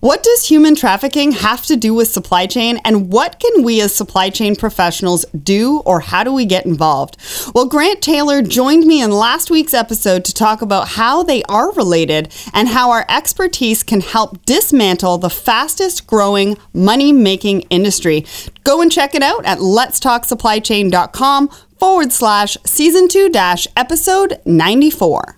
What does human trafficking have to do with supply chain, and what can we as supply chain professionals do, or how do we get involved? Well, Grant Taylor joined me in last week's episode to talk about how they are related and how our expertise can help dismantle the fastest growing money making industry. Go and check it out at letstalksupplychain.com forward slash season two dash episode 94.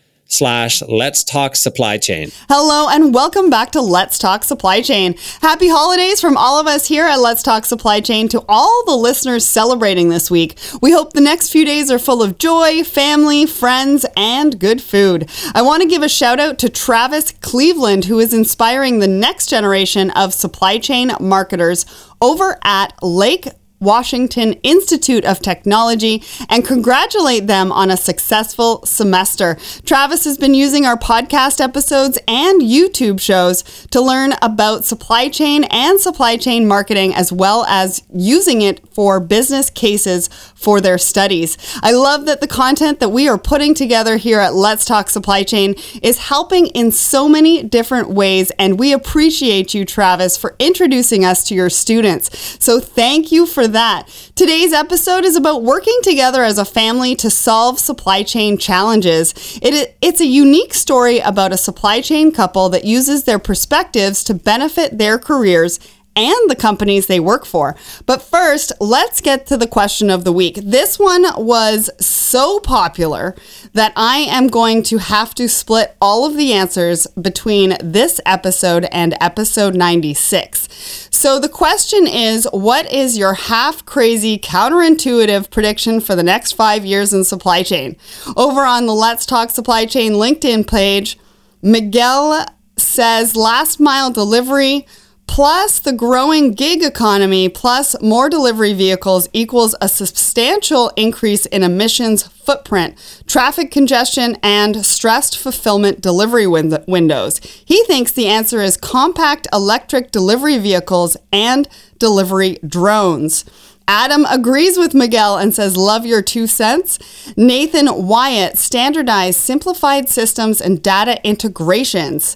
slash let's talk supply chain. Hello and welcome back to Let's Talk Supply Chain. Happy holidays from all of us here at Let's Talk Supply Chain to all the listeners celebrating this week. We hope the next few days are full of joy, family, friends, and good food. I want to give a shout out to Travis Cleveland, who is inspiring the next generation of supply chain marketers over at Lake Washington Institute of Technology and congratulate them on a successful semester. Travis has been using our podcast episodes and YouTube shows to learn about supply chain and supply chain marketing, as well as using it for business cases for their studies. I love that the content that we are putting together here at Let's Talk Supply Chain is helping in so many different ways, and we appreciate you, Travis, for introducing us to your students. So thank you for that. Today's episode is about working together as a family to solve supply chain challenges. It, it's a unique story about a supply chain couple that uses their perspectives to benefit their careers and the companies they work for. But first, let's get to the question of the week. This one was so popular that I am going to have to split all of the answers between this episode and episode 96. So the question is what is your half crazy, counterintuitive prediction for the next five years in supply chain? Over on the Let's Talk Supply Chain LinkedIn page, Miguel says last mile delivery plus the growing gig economy plus more delivery vehicles equals a substantial increase in emissions footprint, traffic congestion, and stressed fulfillment delivery win- windows. He thinks the answer is compact electric delivery vehicles and delivery drones. Adam agrees with Miguel and says, Love your two cents. Nathan Wyatt, standardized, simplified systems and data integrations.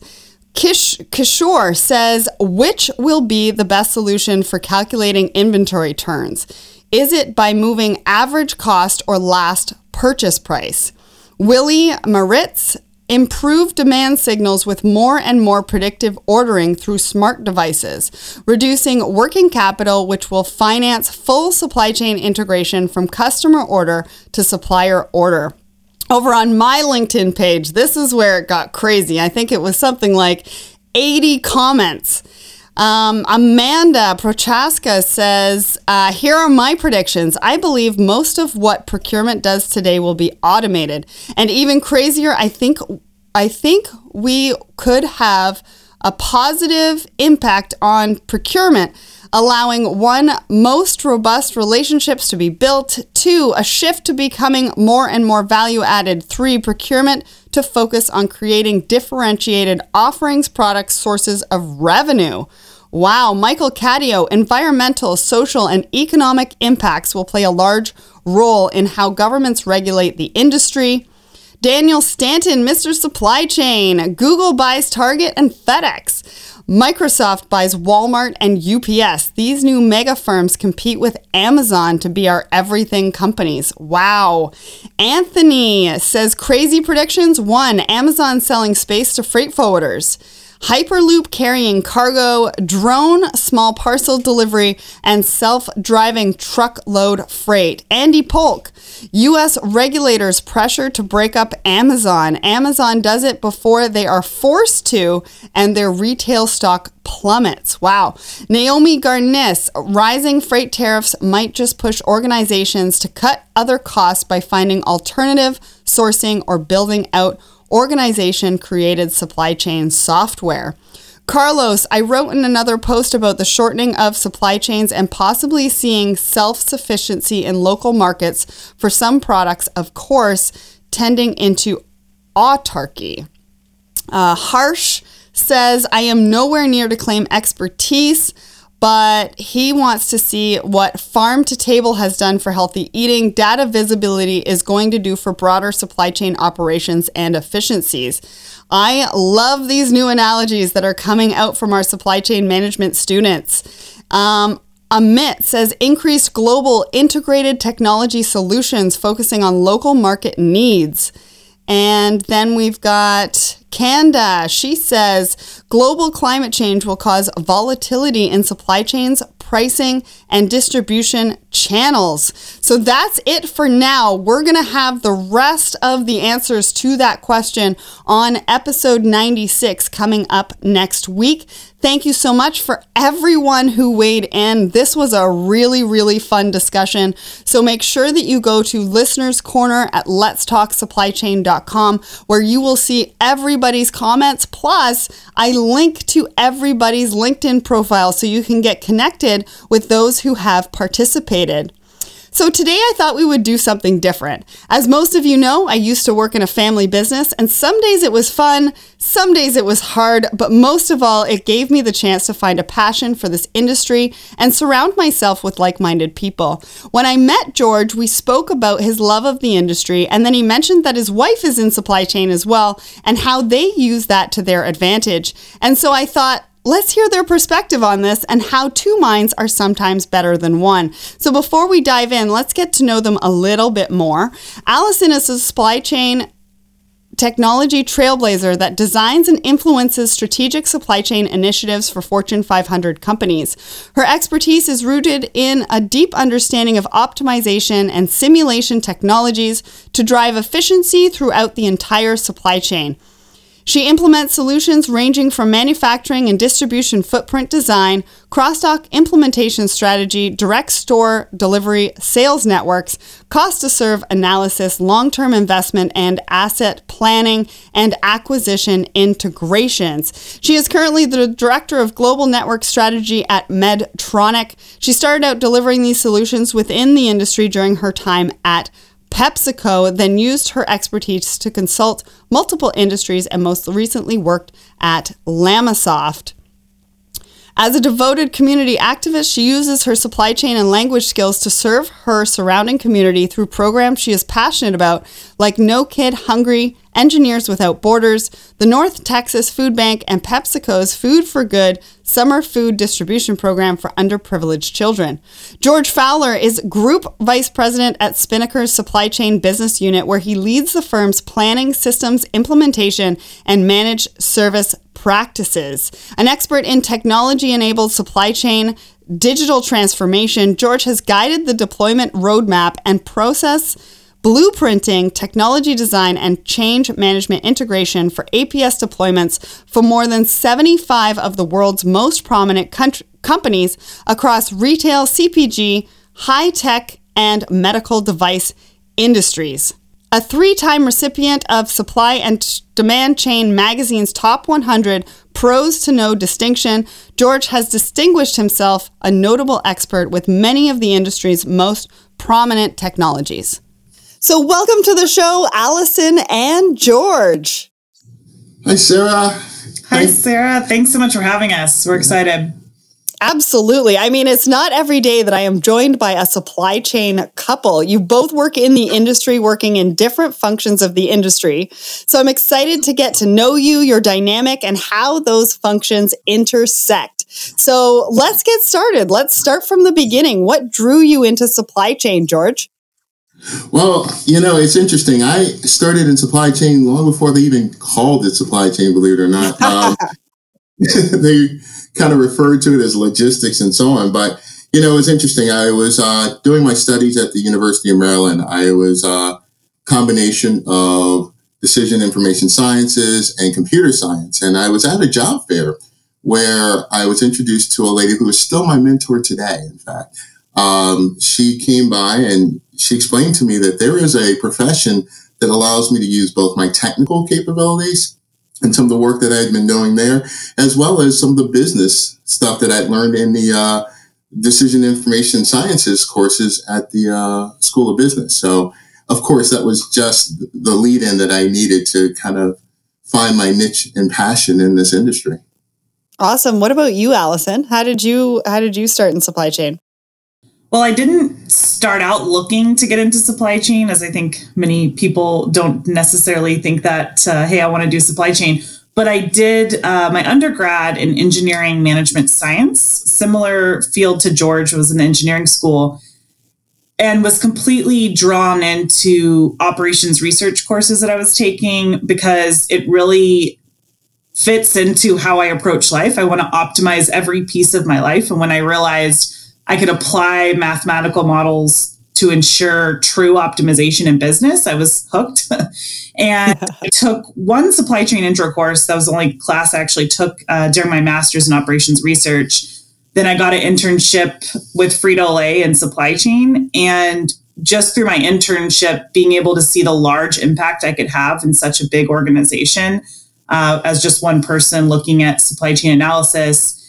Kish, Kishore says, which will be the best solution for calculating inventory turns? Is it by moving average cost or last purchase price? Willie Maritz, improve demand signals with more and more predictive ordering through smart devices, reducing working capital, which will finance full supply chain integration from customer order to supplier order over on my LinkedIn page, this is where it got crazy. I think it was something like 80 comments. Um, Amanda Prochaska says, uh, Here are my predictions. I believe most of what procurement does today will be automated. And even crazier, I think, I think we could have a positive impact on procurement allowing one, most robust relationships to be built, two, a shift to becoming more and more value added, three, procurement to focus on creating differentiated offerings, products, sources of revenue. Wow, Michael Cadio, environmental, social, and economic impacts will play a large role in how governments regulate the industry. Daniel Stanton, Mr. Supply Chain, Google buys Target and FedEx. Microsoft buys Walmart and UPS. These new mega firms compete with Amazon to be our everything companies. Wow. Anthony says crazy predictions. One, Amazon selling space to freight forwarders. Hyperloop carrying cargo, drone small parcel delivery, and self driving truckload freight. Andy Polk, U.S. regulators pressure to break up Amazon. Amazon does it before they are forced to, and their retail stock plummets. Wow. Naomi Garnis, rising freight tariffs might just push organizations to cut other costs by finding alternative sourcing or building out organization created supply chain software. Carlos, I wrote in another post about the shortening of supply chains and possibly seeing self sufficiency in local markets for some products, of course, tending into autarky. Uh, Harsh says, I am nowhere near to claim expertise but he wants to see what farm to table has done for healthy eating. Data visibility is going to do for broader supply chain operations and efficiencies. I love these new analogies that are coming out from our supply chain management students. Um, Amit says increased global integrated technology solutions focusing on local market needs. And then we've got Kanda. She says global climate change will cause volatility in supply chains, pricing, and distribution channels. So that's it for now. We're going to have the rest of the answers to that question on episode 96 coming up next week. Thank you so much for everyone who weighed in. This was a really, really fun discussion. So make sure that you go to Listener's Corner at letstalksupplychain.com where you will see everybody's comments. Plus, I link to everybody's LinkedIn profile so you can get connected with those who have participated. So today I thought we would do something different. As most of you know, I used to work in a family business, and some days it was fun, some days it was hard, but most of all, it gave me the chance to find a passion for this industry and surround myself with like minded people. When I met George, we spoke about his love of the industry, and then he mentioned that his wife is in supply chain as well and how they use that to their advantage. And so I thought, Let's hear their perspective on this and how two minds are sometimes better than one. So, before we dive in, let's get to know them a little bit more. Allison is a supply chain technology trailblazer that designs and influences strategic supply chain initiatives for Fortune 500 companies. Her expertise is rooted in a deep understanding of optimization and simulation technologies to drive efficiency throughout the entire supply chain. She implements solutions ranging from manufacturing and distribution footprint design, cross-dock implementation strategy, direct store delivery, sales networks, cost to serve analysis, long-term investment and asset planning and acquisition integrations. She is currently the director of global network strategy at Medtronic. She started out delivering these solutions within the industry during her time at PepsiCo then used her expertise to consult multiple industries and most recently worked at LLamasoft. As a devoted community activist, she uses her supply chain and language skills to serve her surrounding community through programs she is passionate about, like No Kid Hungry, Engineers Without Borders, the North Texas Food Bank, and PepsiCo's Food for Good summer food distribution program for underprivileged children. George Fowler is Group Vice President at Spinnaker's Supply Chain Business Unit, where he leads the firm's planning, systems implementation, and managed service practices. An expert in technology enabled supply chain digital transformation, George has guided the deployment roadmap and process blueprinting, technology design, and change management integration for APS deployments for more than 75 of the world's most prominent country- companies across retail, CPG, high tech, and medical device industries. A three time recipient of Supply and Demand Chain magazine's Top 100 Pros to Know distinction, George has distinguished himself a notable expert with many of the industry's most prominent technologies. So, welcome to the show, Allison and George. Hi, Sarah. Hi, Sarah. Thanks so much for having us. We're excited. Absolutely. I mean, it's not every day that I am joined by a supply chain couple. You both work in the industry, working in different functions of the industry. So I'm excited to get to know you, your dynamic, and how those functions intersect. So let's get started. Let's start from the beginning. What drew you into supply chain, George? Well, you know, it's interesting. I started in supply chain long before they even called it supply chain, believe it or not. Um, they kind of referred to it as logistics and so on. But, you know, it's interesting. I was uh, doing my studies at the University of Maryland. I was a uh, combination of decision information sciences and computer science. And I was at a job fair where I was introduced to a lady who is still my mentor today, in fact. Um, she came by and she explained to me that there is a profession that allows me to use both my technical capabilities and some of the work that I had been doing there, as well as some of the business stuff that I'd learned in the uh, decision information sciences courses at the uh, School of Business. So, of course, that was just the lead in that I needed to kind of find my niche and passion in this industry. Awesome. What about you, Allison? How did you how did you start in supply chain? Well, I didn't start out looking to get into supply chain, as I think many people don't necessarily think that, uh, hey, I want to do supply chain. But I did uh, my undergrad in engineering management science, similar field to George, was an engineering school, and was completely drawn into operations research courses that I was taking because it really fits into how I approach life. I want to optimize every piece of my life. And when I realized I could apply mathematical models to ensure true optimization in business. I was hooked. and I took one supply chain intro course. That was the only class I actually took uh, during my master's in operations research. Then I got an internship with Frito Lay in supply chain. And just through my internship, being able to see the large impact I could have in such a big organization uh, as just one person looking at supply chain analysis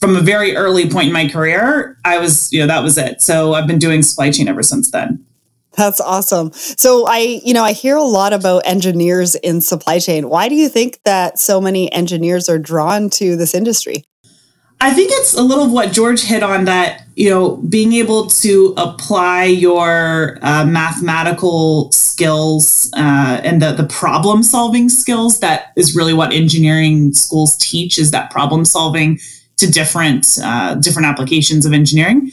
from a very early point in my career, I was, you know, that was it. So I've been doing supply chain ever since then. That's awesome. So I, you know, I hear a lot about engineers in supply chain. Why do you think that so many engineers are drawn to this industry? I think it's a little of what George hit on that, you know, being able to apply your uh, mathematical skills uh, and the, the problem solving skills that is really what engineering schools teach is that problem solving to different uh, different applications of engineering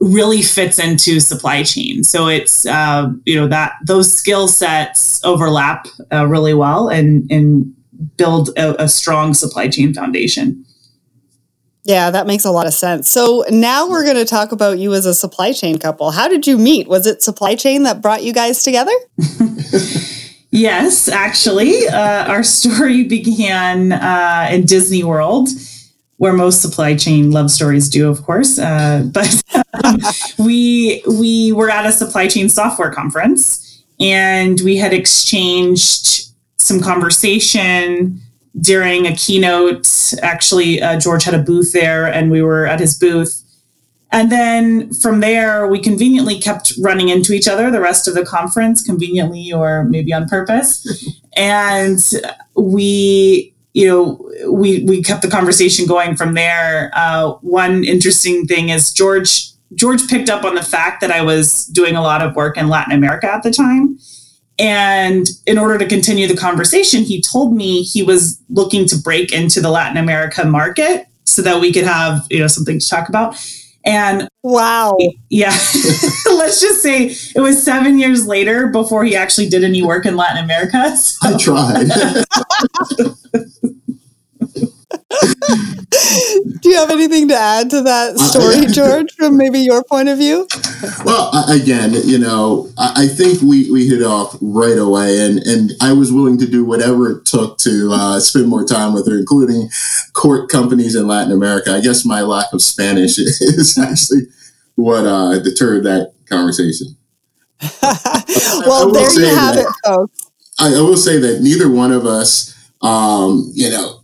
really fits into supply chain. So it's uh, you know that those skill sets overlap uh, really well and and build a, a strong supply chain foundation. Yeah, that makes a lot of sense. So now we're going to talk about you as a supply chain couple. How did you meet? Was it supply chain that brought you guys together? yes, actually, uh, our story began uh, in Disney World where most supply chain love stories do, of course. Uh, but um, we we were at a supply chain software conference, and we had exchanged some conversation during a keynote. Actually, uh, George had a booth there, and we were at his booth. And then from there, we conveniently kept running into each other the rest of the conference, conveniently or maybe on purpose. and we you know, we we kept the conversation going from there. Uh, one interesting thing is George George picked up on the fact that I was doing a lot of work in Latin America at the time. And in order to continue the conversation, he told me he was looking to break into the Latin America market so that we could have, you know, something to talk about. And wow. Yeah. Let's just say it was seven years later before he actually did any work in Latin America. So. I tried. Do you have anything to add to that story, George, from maybe your point of view? Well, again, you know, I think we, we hit off right away, and, and I was willing to do whatever it took to uh, spend more time with her, including court companies in Latin America. I guess my lack of Spanish is actually what uh, deterred that conversation. well, there you have that, it, folks. I, I will say that neither one of us, um, you know,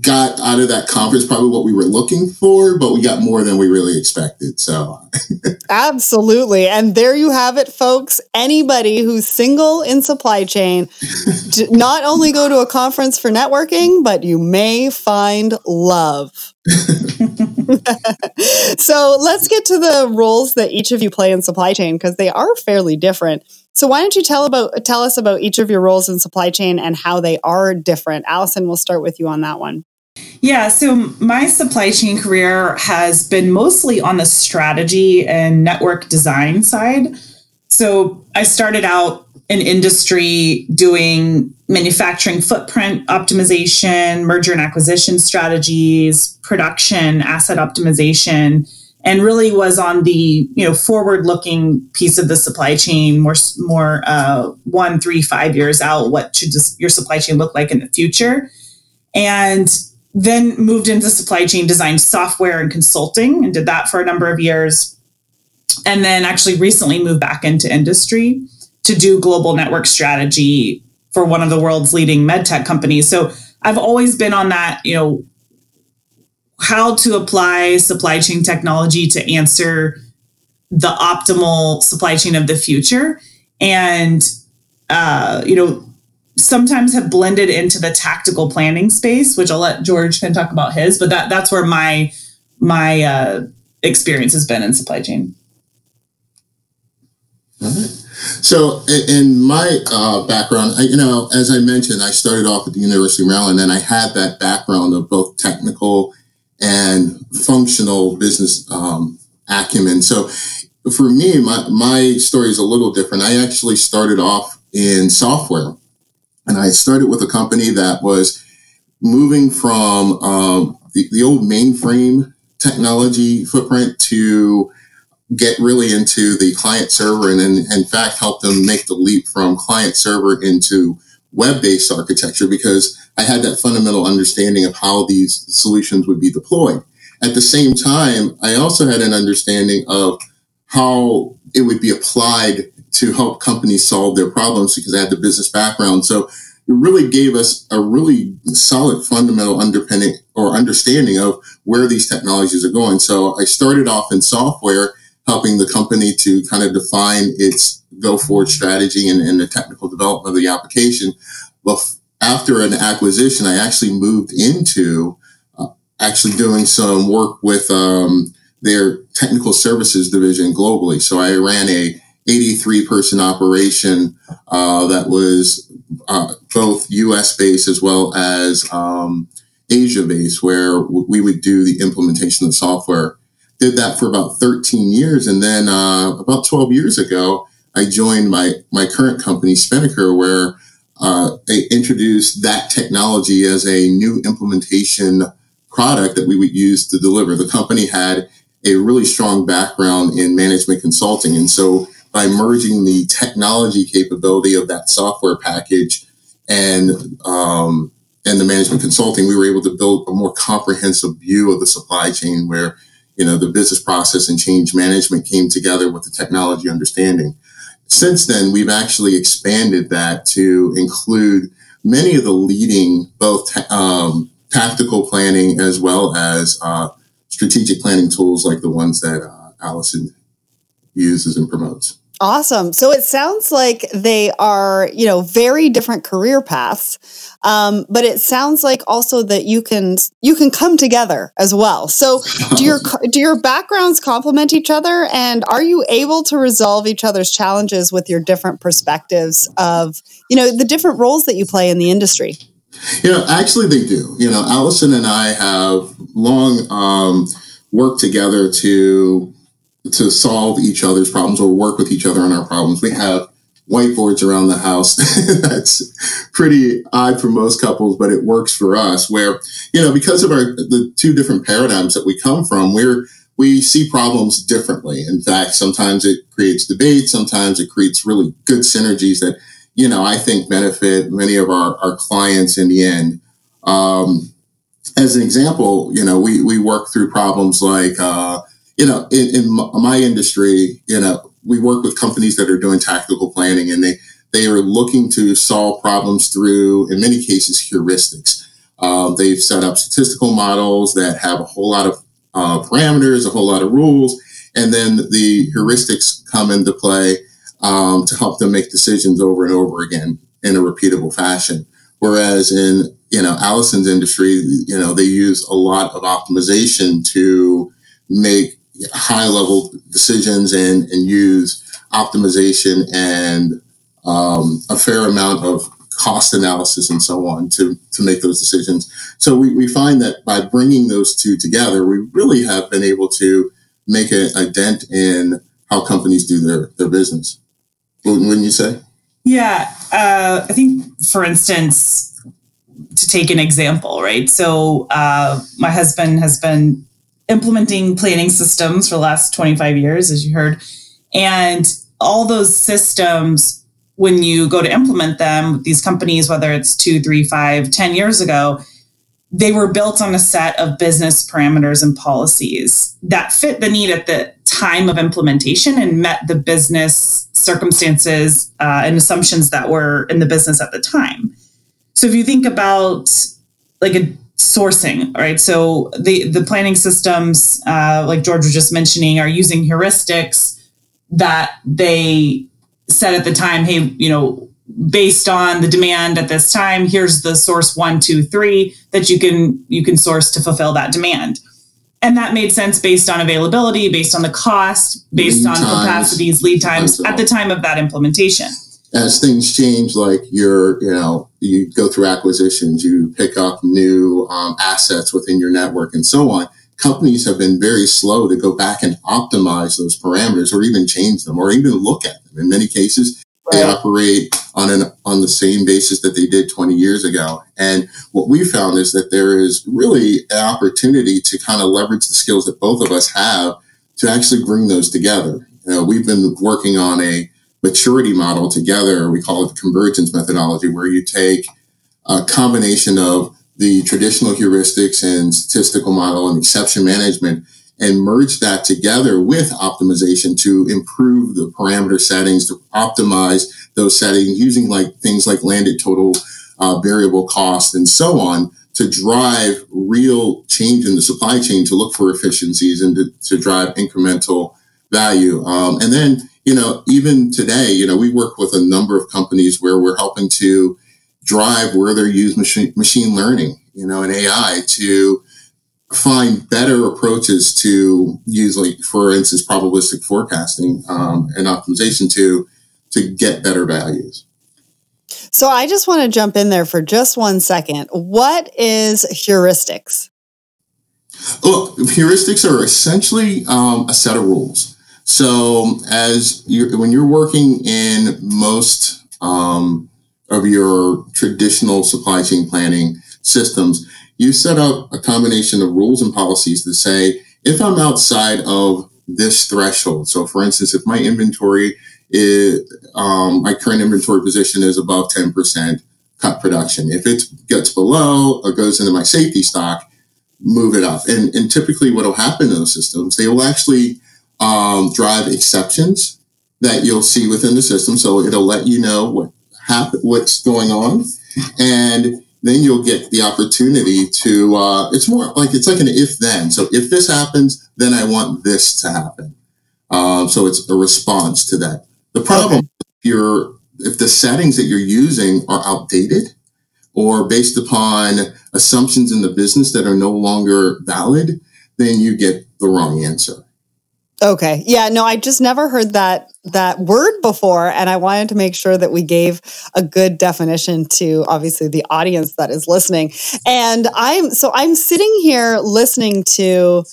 got out of that conference probably what we were looking for, but we got more than we really expected. So, absolutely. And there you have it, folks. Anybody who's single in supply chain, not only go to a conference for networking, but you may find love. so let's get to the roles that each of you play in supply chain because they are fairly different. So why don't you tell about tell us about each of your roles in supply chain and how they are different? Allison, we'll start with you on that one. Yeah, so my supply chain career has been mostly on the strategy and network design side. So I started out in industry doing manufacturing footprint optimization, merger and acquisition strategies, production, asset optimization, and really was on the you know forward looking piece of the supply chain more more uh, one three five years out what should this, your supply chain look like in the future. And then moved into supply chain design software and consulting and did that for a number of years. And then actually recently moved back into industry to do global network strategy for one of the world's leading medtech companies. So i've always been on that you know how to apply supply chain technology to answer the optimal supply chain of the future. And uh, you know sometimes have blended into the tactical planning space which i'll let george kind of talk about his but that that's where my my uh, experience has been in supply chain. All right. So, in my uh, background, I, you know, as I mentioned, I started off at the University of Maryland, and I had that background of both technical and functional business um, acumen. So for me, my, my story is a little different. I actually started off in software and I started with a company that was moving from um, the, the old mainframe technology footprint to get really into the client server and in, in fact help them make the leap from client server into web-based architecture because I had that fundamental understanding of how these solutions would be deployed. At the same time, I also had an understanding of how it would be applied to help companies solve their problems because I had the business background. So it really gave us a really solid fundamental underpinning or understanding of where these technologies are going. So I started off in software, helping the company to kind of define its go forward strategy and, and the technical development of the application. Well, after an acquisition, I actually moved into uh, actually doing some work with um, their technical services division globally. So I ran a 83 person operation uh, that was uh, both US based as well as um, Asia based, where we would do the implementation of the software. Did that for about 13 years. And then uh, about 12 years ago, I joined my my current company, Spinnaker, where uh, they introduced that technology as a new implementation product that we would use to deliver. The company had a really strong background in management consulting, and so by merging the technology capability of that software package and um, and the management consulting, we were able to build a more comprehensive view of the supply chain where you know the business process and change management came together with the technology understanding since then, we've actually expanded that to include many of the leading both um, tactical planning as well as uh, strategic planning tools like the ones that uh, Allison uses and promotes. Awesome. So it sounds like they are, you know, very different career paths. Um, but it sounds like also that you can you can come together as well. So do your do your backgrounds complement each other, and are you able to resolve each other's challenges with your different perspectives of you know the different roles that you play in the industry? You know, actually, they do. You know, Allison and I have long um, worked together to to solve each other's problems or work with each other on our problems. We have whiteboards around the house. That's pretty odd for most couples, but it works for us where, you know, because of our the two different paradigms that we come from, we're we see problems differently. In fact, sometimes it creates debate, sometimes it creates really good synergies that, you know, I think benefit many of our, our clients in the end. Um, as an example, you know, we, we work through problems like, uh, you know, in, in my industry, you know, we work with companies that are doing tactical planning and they, they are looking to solve problems through, in many cases, heuristics. Um, they've set up statistical models that have a whole lot of uh, parameters, a whole lot of rules, and then the heuristics come into play um, to help them make decisions over and over again in a repeatable fashion. Whereas in, you know, Allison's industry, you know, they use a lot of optimization to make high level decisions and, and use optimization and um, a fair amount of cost analysis and so on to, to make those decisions. So we, we find that by bringing those two together, we really have been able to make a, a dent in how companies do their, their business. Wouldn't you say? Yeah. Uh, I think, for instance, to take an example, right? So uh, my husband has been implementing planning systems for the last 25 years, as you heard. And all those systems, when you go to implement them, these companies, whether it's two, three, five, ten years ago, they were built on a set of business parameters and policies that fit the need at the time of implementation and met the business circumstances uh, and assumptions that were in the business at the time. So if you think about like a sourcing, right? So the the planning systems, uh, like George was just mentioning, are using heuristics that they said at the time, hey, you know, based on the demand at this time, here's the source one, two, three that you can you can source to fulfill that demand. And that made sense based on availability, based on the cost, based lead on times, capacities, lead times at the time of that implementation. As things change, like you're, you know, you go through acquisitions, you pick up new um, assets within your network and so on. Companies have been very slow to go back and optimize those parameters or even change them or even look at them. In many cases, right. they operate on an on the same basis that they did 20 years ago. And what we found is that there is really an opportunity to kind of leverage the skills that both of us have to actually bring those together. You know, we've been working on a maturity model together. We call it the convergence methodology, where you take a combination of the traditional heuristics and statistical model and exception management and merge that together with optimization to improve the parameter settings, to optimize those settings using like things like landed total uh, variable cost and so on to drive real change in the supply chain to look for efficiencies and to, to drive incremental value. Um, and then you know, even today, you know, we work with a number of companies where we're helping to drive where they use machine, machine learning, you know, and AI to find better approaches to use, like, for instance, probabilistic forecasting um, and optimization to to get better values. So I just want to jump in there for just one second. What is heuristics? Look, heuristics are essentially um, a set of rules. So as you when you're working in most um, of your traditional supply chain planning systems, you set up a combination of rules and policies that say if I'm outside of this threshold. So, for instance, if my inventory is um, my current inventory position is above 10% cut production. If it gets below or goes into my safety stock, move it up. And, and typically, what will happen in those systems, they will actually um, drive exceptions that you'll see within the system. So it'll let you know what happen, what's going on, and then you'll get the opportunity to. Uh, it's more like it's like an if then. So if this happens, then I want this to happen. Um, so it's a response to that. The problem okay. if you're if the settings that you're using are outdated or based upon assumptions in the business that are no longer valid, then you get the wrong answer. Okay. Yeah, no, I just never heard that that word before and I wanted to make sure that we gave a good definition to obviously the audience that is listening. And I'm so I'm sitting here listening to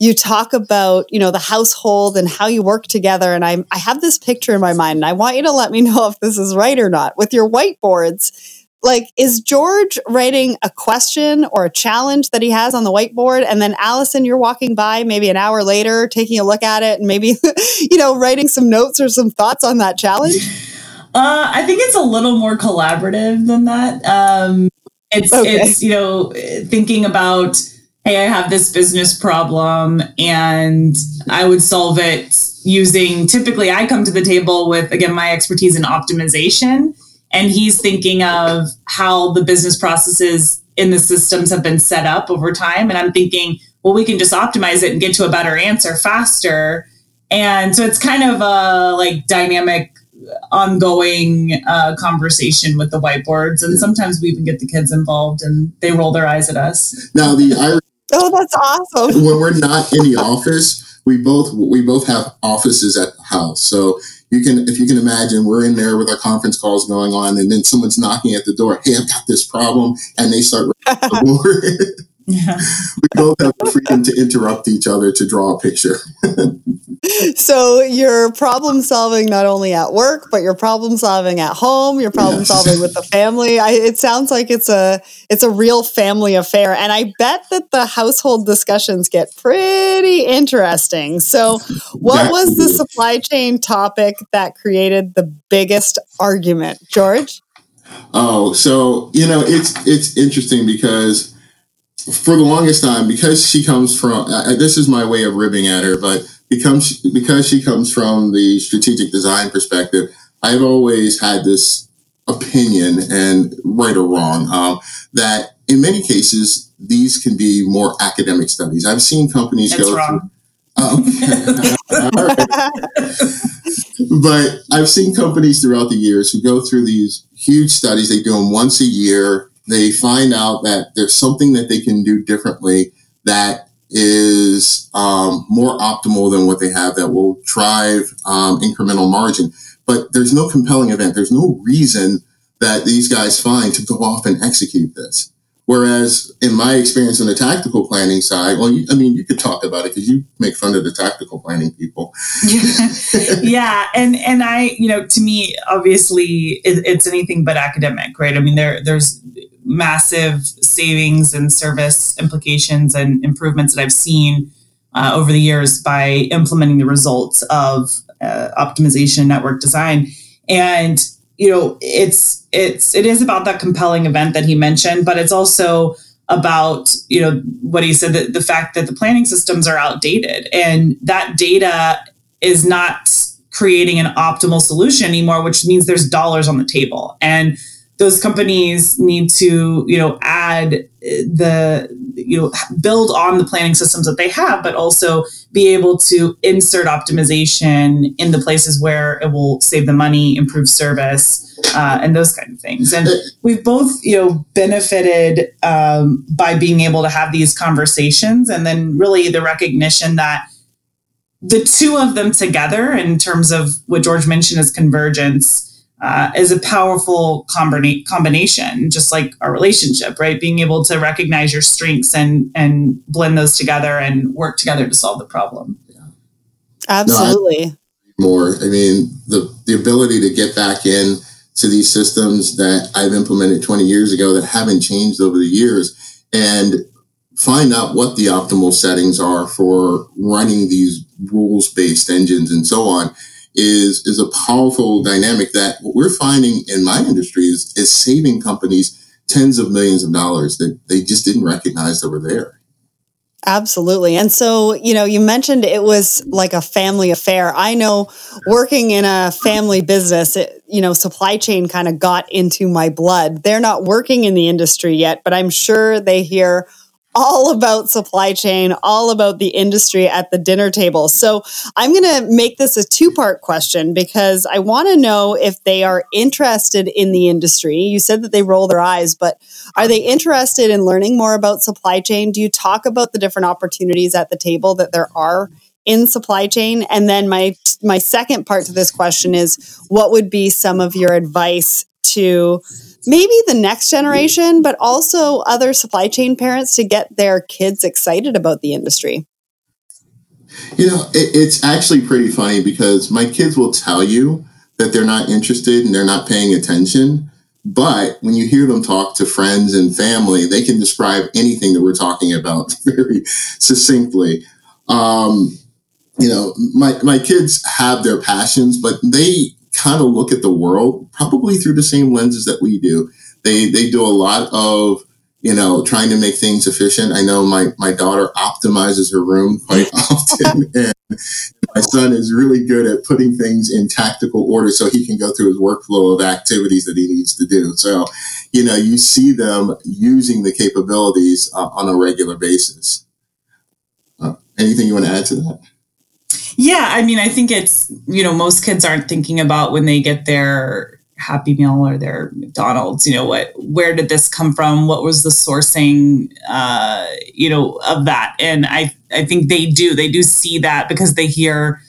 you talk about, you know, the household and how you work together and I I have this picture in my mind and I want you to let me know if this is right or not. With your whiteboards, like is george writing a question or a challenge that he has on the whiteboard? And then allison you're walking by maybe an hour later taking a look at it and maybe you know writing some notes or some thoughts on that challenge? Uh, i think it's a little more collaborative than that. Um, it's okay. it's you know thinking about hey i have this business problem and i would solve it using typically i come to the table with again my expertise in optimization and he's thinking of how the business processes in the systems have been set up over time and i'm thinking well we can just optimize it and get to a better answer faster and so it's kind of a like dynamic ongoing uh, conversation with the whiteboards, and sometimes we even get the kids involved, and they roll their eyes at us. Now the Irish Oh, that's awesome. when we're not in the office, we both we both have offices at the house. So you can if you can imagine we're in there with our conference calls going on and then someone's knocking at the door, hey, I've got this problem, and they start Yeah. we both have the freedom to interrupt each other to draw a picture. So you're problem solving not only at work, but you're problem solving at home. You're problem Yes. solving with the family. I, it sounds like it's a it's a real family affair, and I bet that the household discussions get pretty interesting. So, what was the supply chain topic that created the biggest argument, George? Oh, so you know it's it's interesting because for the longest time, because she comes from uh, this is my way of ribbing at her, but becomes because she comes from the strategic design perspective, I've always had this opinion, and right or wrong, um, that in many cases these can be more academic studies. I've seen companies It's go wrong. Oh, okay. But I've seen companies throughout the years who go through these huge studies. They do them once a year. They find out that there's something that they can do differently that is um, more optimal than what they have that will drive um, incremental margin. But there's no compelling event. There's no reason that these guys find to go off and execute this. Whereas in my experience on the tactical planning side, well, you, I mean, you could talk about it because you make fun of the tactical planning people. yeah and and i you know to me obviously it, it's anything but academic right i mean there there's massive savings and service implications and improvements that i've seen uh, over the years by implementing the results of uh, optimization network design and you know it's it's it is about that compelling event that he mentioned but it's also about you know what he said that the fact that the planning systems are outdated and that data is not creating an optimal solution anymore which means there's dollars on the table. And those companies need to you know add uh, the you know build on the planning systems that they have but also be able to insert optimization in the places where it will save the money improve service uh, and those kind of things. And we've both you know benefited um, by being able to have these conversations and then really the recognition that the two of them together in terms of what george mentioned as convergence uh, is a powerful combina- combination just like our relationship right being able to recognize your strengths and and blend those together and work together to solve the problem Absolutely. more. I mean, the the ability to get back in to these systems that I've implemented 20 years ago that haven't changed over the years and find out what the optimal settings are for running these rules based engines and so on is is a powerful dynamic that what we're finding in my industry is, is saving companies tens of millions of dollars that they just didn't recognize that were there. Absolutely. And so, you know, you mentioned it was like a family affair. I know working in a family business, it, you know, supply chain kind of got into my blood. They're not working in the industry yet, but I'm sure they hear all about supply chain, all about the industry at the dinner table. So I'm going to make this a two part question because I want to know if they are interested in the industry. You said that they roll their eyes, but are they interested in learning more about supply chain? Do you talk about the different opportunities at the table that there are in supply chain? And then my my second part to this question is what would be some of your advice to maybe the next generation, but also other supply chain parents to get their kids excited about the industry? You know, it, it's actually pretty funny because my kids will tell you that they're not interested and they're not paying attention. But when you hear them talk to friends and family, they can describe anything that we're talking about very succinctly. Um, you know, my, my kids have their passions, but they kind of look at the world probably through the same lenses that we do. They, they do a lot of you know, trying to make things efficient. I know my, my daughter optimizes her room quite often, and my son is really good at putting things in tactical order so he can go through his workflow of activities that he needs to do. So, you know, you see them using the capabilities uh, on a regular basis. Uh, anything you want to add to that? Yeah, I mean, I think it's, you know, most kids aren't thinking about when they get their Happy Meal or their McDonald's, you know, what, where did this come from? What was the sourcing, uh, you know, of that? And I, I think they do, they do see that because they hear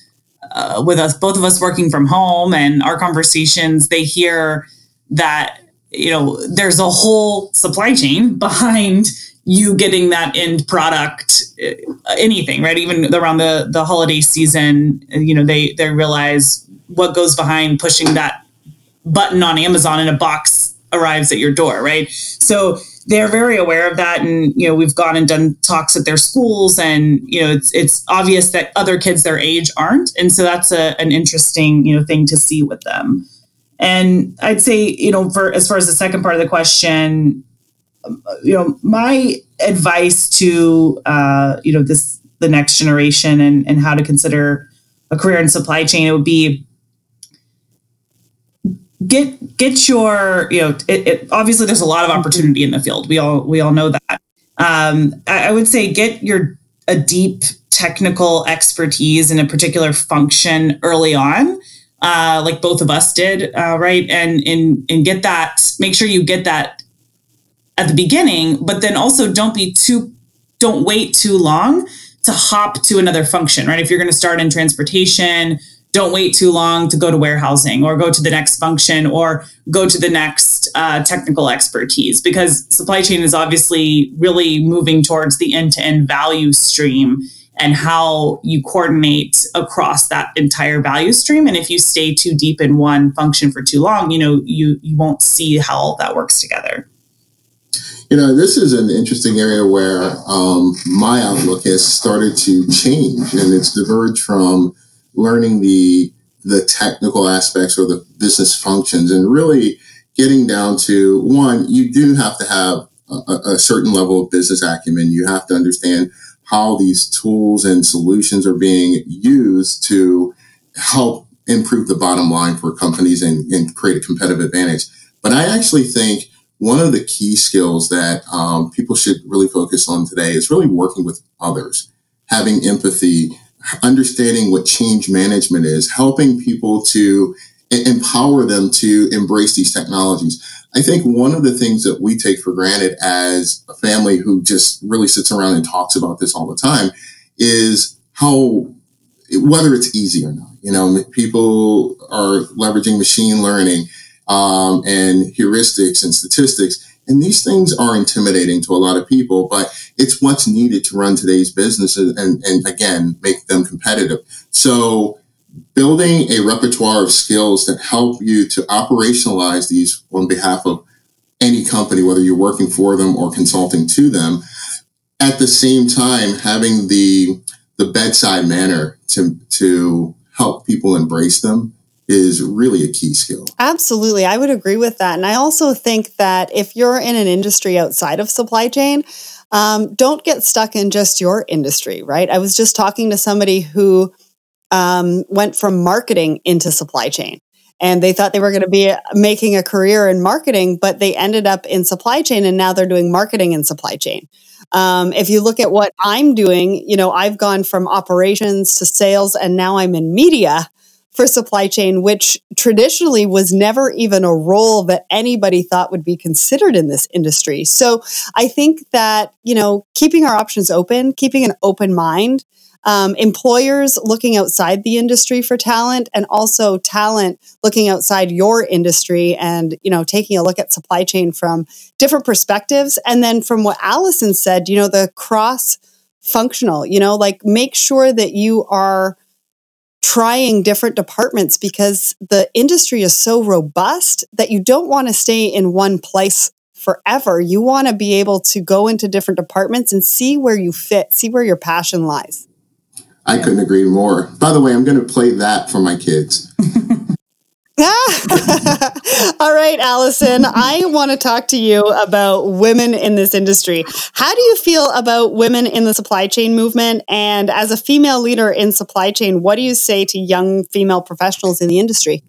uh, with us, both of us working from home and our conversations, they hear that, you know, there's a whole supply chain behind you getting that end product uh, anything right? Even around the the holiday season you know they they realize what goes behind pushing that button on amazon and a box arrives at your door right? So they're very aware of that. And you know we've gone and done talks at their schools and you know it's it's obvious that other kids their age aren't. And so that's a, an interesting you know thing to see with them. And i'd say you know for as far as the second part of the question you know, my advice to uh, you know this the next generation and and how to consider a career in supply chain it would be get get your you know it, it, obviously there's a lot of opportunity in the field. We all we all know that. Um, I, I would say get your a deep technical expertise in a particular function early on uh, like both of us did uh, right? And and and get that make sure you get that at the beginning, but then also don't be too, don't wait too long to hop to another function, right? If you're going to start in transportation, don't wait too long to go to warehousing or go to the next function or go to the next uh, technical expertise because supply chain is obviously really moving towards the end-to-end value stream and how you coordinate across that entire value stream and if you stay too deep in one function for too long you know you you won't see how all that works together you know, this is an interesting area where um, my outlook has started to change, and it's diverged from learning the the technical aspects or the business functions, and really getting down to one. You do have to have a, a certain level of business acumen. You have to understand how these tools and solutions are being used to help improve the bottom line for companies and, and create a competitive advantage. But I actually think one of the key skills that um, people should really focus on today is really working with others, having empathy, understanding what change management is, helping people to empower them to embrace these technologies. I think one of the things that we take for granted as a family who just really sits around and talks about this all the time is how whether it's easy or not. You know, people are leveraging machine learning um, and heuristics and statistics. And these things are intimidating to a lot of people, but it's what's needed to run today's businesses and, and again, make them competitive. So building a repertoire of skills that help you to operationalize these on behalf of any company, whether you're working for them or consulting to them, at the same time having the the bedside manner to to help people embrace them is really a key skill. Absolutely. I would agree with that. And I also think that if you're in an industry outside of supply chain, um, don't get stuck in just your industry, right? I was just talking to somebody who um, went from marketing into supply chain. And they thought they were going to be making a career in marketing, but they ended up in supply chain and now they're doing marketing in supply chain. Um, if you look at what I'm doing, you know, I've gone from operations to sales and now I'm in media for supply chain, which traditionally was never even a role that anybody thought would be considered in this industry. So I think that, you know, keeping our options open, keeping an open mind, um, employers looking outside the industry for talent and also talent looking outside your industry and you know taking a look at supply chain from different perspectives and then from what allison said you know the cross functional you know like make sure that you are trying different departments because the industry is so robust that you don't want to stay in one place forever. You want to be able to go into different departments and see where you fit, see where your passion lies. I couldn't agree more. By the way, I'm going to play that for my kids. All right, Allison, I want to talk to you about women in this industry. How do you feel about women in the supply chain movement? And as a female leader in supply chain, what do you say to young female professionals in the industry?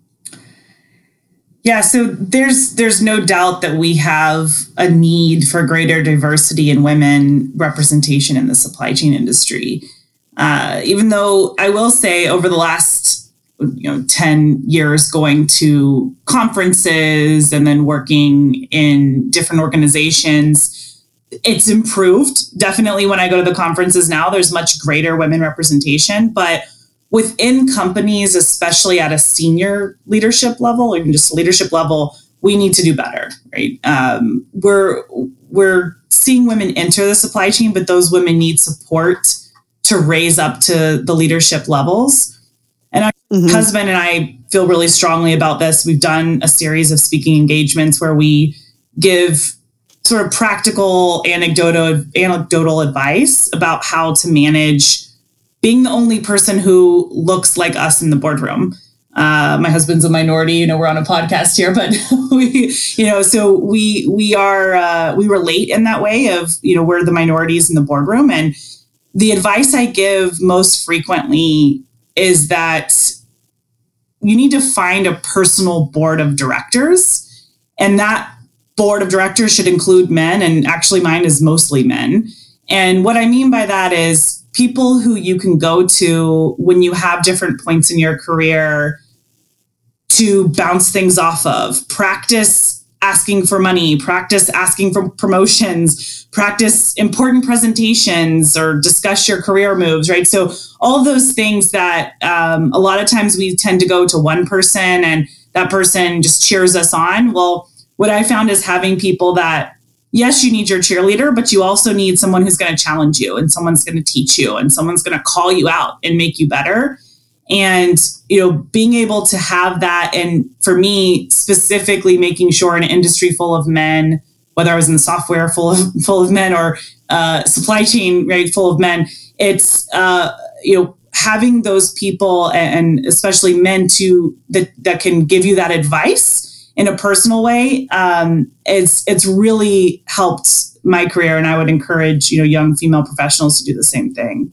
Yeah, so there's there's no doubt that we have a need for greater diversity in women representation in the supply chain industry. uh, even though I will say over the last you know 10 years going to conferences and then working in different organizations. It's improved definitely when i go to the conferences now. There's much greater women representation but within companies especially at a senior leadership level or even just leadership level we need to do better right? Um, we're we're seeing women enter the supply chain but those women need support to raise up to the leadership levels. Mm-hmm. husband and I feel really strongly about this. We've done a series of speaking engagements where we give sort of practical anecdotal anecdotal advice about how to manage being the only person who looks like us in the boardroom. Uh, my husband's a minority. You know, we're on a podcast here, but we, you know, so we we are uh, we relate in that way of you know we're the minorities in the boardroom, and the advice I give most frequently is that you need to find a personal board of directors. And that board of directors should include men. And actually, mine is mostly men. And what I mean by that is people who you can go to when you have different points in your career to bounce things off of, practice asking for money, practice asking for promotions, practice important presentations, or discuss your career moves, right? So, all those things that um, a lot of times we tend to go to one person and that person just cheers us on. Well, what I found is having people that, yes, you need your cheerleader, but you also need someone who's going to challenge you and someone's going to teach you and someone's going to call you out and make you better and you know being able to have that and for me specifically making sure an industry full of men whether i was in the software full of full of men or uh, supply chain right full of men it's uh, you know having those people and especially men to that that can give you that advice in a personal way um, it's it's really helped my career. And i would encourage you know young female professionals to do the same thing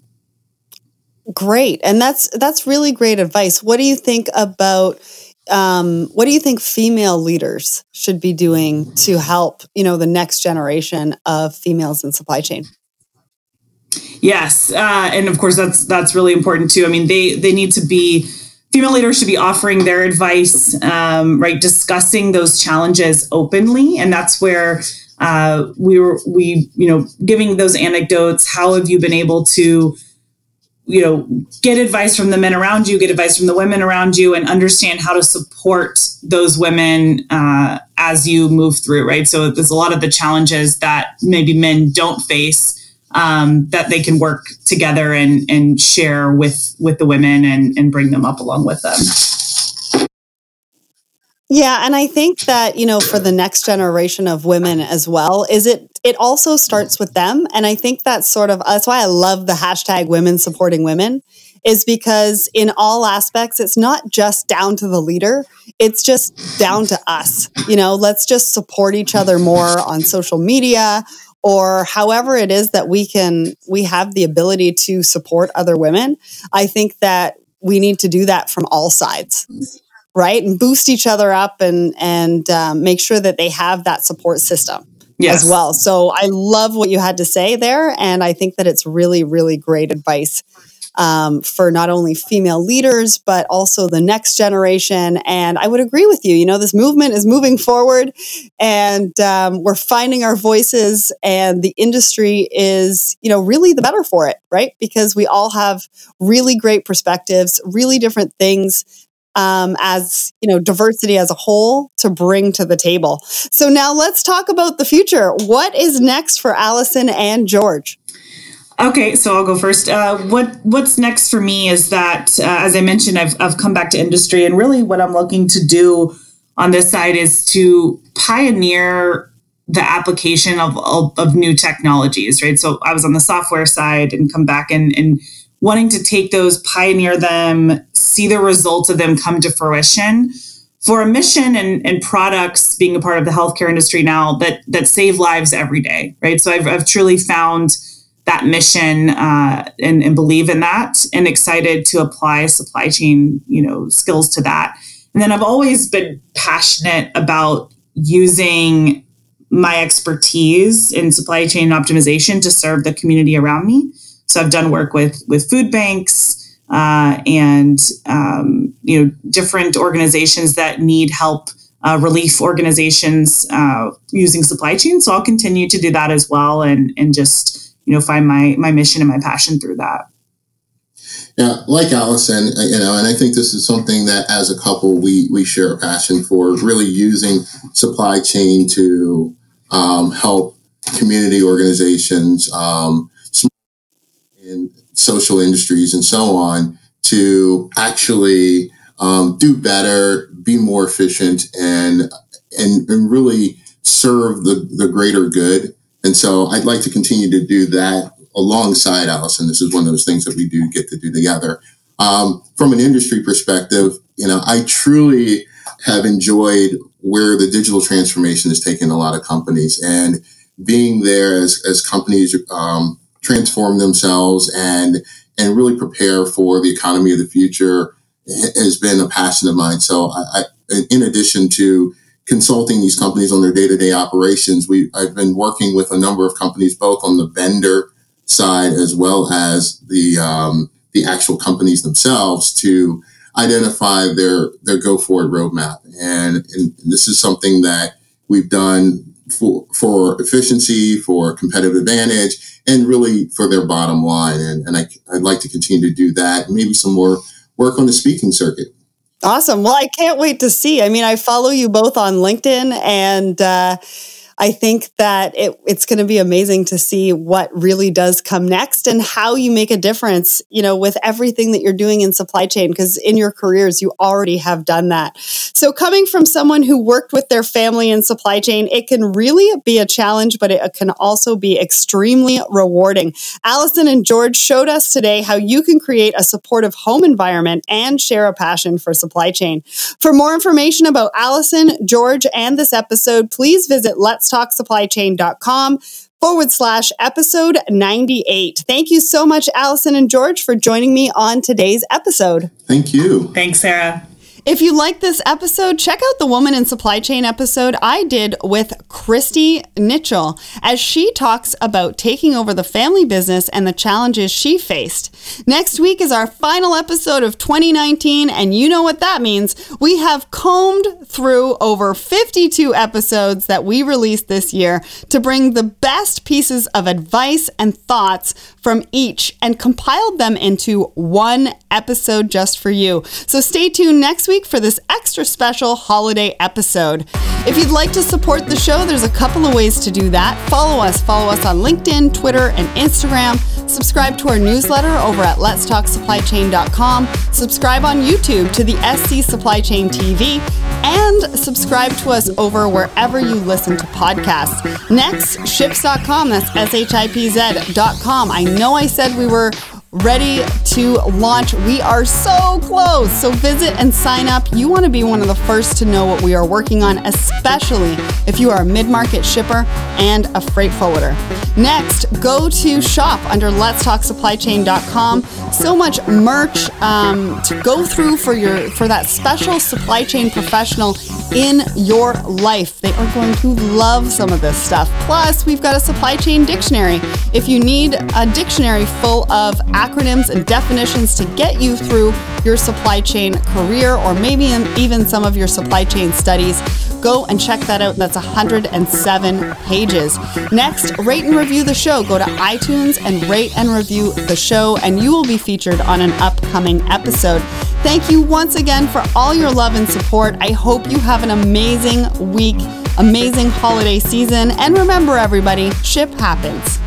Great. And that's that's really great advice. What do you think about um, what do you think female leaders should be doing to help, you know, the next generation of females in supply chain? Yes, uh, and of course that's that's really important too. I mean, they they need to be female leaders should be offering their advice, um, right? Discussing those challenges openly, and that's where uh, we were we you know giving those anecdotes. How have you been able to you know get advice from the men around you get advice from the women around you and understand how to support those women uh, as you move through right? So there's a lot of the challenges that maybe men don't face um, that they can work together and and share with with the women and and bring them up along with them yeah, and I think that, you know, for the next generation of women as well, is it it also starts with them. And I think that's sort of that's why I love the hashtag women supporting women, is because in all aspects, it's not just down to the leader, it's just down to us. You know, let's just support each other more on social media or however it is that we can we have the ability to support other women. I think that we need to do that from all sides right and boost each other up and and um, make sure that they have that support system yes. as well. So i love what you had to say there and i think that it's really really great advice um, for not only female leaders but also the next generation. And i would agree with you you know this movement is moving forward and um, we're finding our voices and the industry is you know really the better for it right? Because we all have really great perspectives really different things um, as you know diversity as a whole to bring to the table. So now let's talk about the future. What is next for Allison and George? Okay, so I'll go first. Uh, what What's next for me is that, uh, as I mentioned, I've I've come back to industry, and really what I'm looking to do on this side is to pioneer the application of, of, of new technologies, right? So I was on the software side and come back and, and wanting to take those, pioneer them, see the results of them come to fruition for a mission and, and products being a part of the healthcare industry now that that save lives every day, right? So I've, I've truly found that mission uh, and, and believe in that and excited to apply supply chain, you know, skills to that. And then I've always been passionate about using my expertise in supply chain optimization to serve the community around me. So I've done work with with food banks uh, and um, you know different organizations that need help. Uh, relief organizations uh, using supply chain. So I'll continue to do that as well, and and just you know find my my mission and my passion through that. Yeah, like Allison, uh, you know, and I think this is something that as a couple we we share a passion for, really using supply chain to um, help community organizations, um, in social industries, and so on, to actually um, do better, be more efficient, and and and really serve the the greater good. And so I'd like to continue to do that alongside Allison. This is one of those things that we do get to do together. Um, from an industry perspective, you know, I truly have enjoyed where the digital transformation has taken a lot of companies and being there as, as companies um, transform themselves and and really prepare for the economy of the future has been a passion of mine. So I, I in addition to consulting these companies on their day-to-day operations, we I've been working with a number of companies both on the vendor side as well as the um, the actual companies themselves to identify their their go forward roadmap. And, and this is something that we've done for for efficiency, for competitive advantage, and really for their bottom line. And, and I, I'd like to continue to do that. Maybe some more work on the speaking circuit. Awesome. Well, I can't wait to see. I mean, I follow you both on LinkedIn and. Uh, I think that it, it's going to be amazing to see what really does come next and how you make a difference, you know, with everything that you're doing in supply chain, because in your careers, you already have done that. So coming from someone who worked with their family in supply chain, it can really be a challenge, but it can also be extremely rewarding. Allison and George showed us today how you can create a supportive home environment and share a passion for supply chain. For more information about Allison, George, and this episode, please visit Let's letstalksupplychain.com forward slash episode 98. Thank you so much, Allison and George, for joining me on today's episode. Thank you. Thanks, Sarah. If you like this episode, check out the Woman in Supply Chain episode I did with Christy Nitchell as she talks about taking over the family business and the challenges she faced. Next week is our final episode of 2019, and you know what that means. We have combed through over 52 episodes that we released this year to bring the best pieces of advice and thoughts from each and compiled them into one episode just for you. So stay tuned next week for this extra special holiday episode. If you'd like to support the show, there's a couple of ways to do that. Follow us. Follow us on LinkedIn, Twitter, and Instagram. Subscribe to our newsletter over at letstalksupplychain.com. Subscribe on YouTube to the SC Supply Chain TV and subscribe to us over wherever you listen to podcasts. Next, Shipz.com. That's S H I P Z.com. I know I said we were ready to launch. We are so close. So visit and sign up. You want to be one of the first to know what we are working on, especially if you are a mid market shipper and a freight forwarder. Next, go to shop under letstalksupplychain.com. So much merch um, to go through for your for that special supply chain professional in your life. They are going to love some of this stuff. Plus, we've got a supply chain dictionary. If you need a dictionary full of acronyms and definitions to get you through your supply chain career or maybe even some of your supply chain studies. Go and check that out. That's 107 pages. Next, rate and review the show. Go to iTunes and rate and review the show, and you will be featured on an upcoming episode. Thank you once again for all your love and support. I hope you have an amazing week, amazing holiday season, and remember, everybody, ship happens.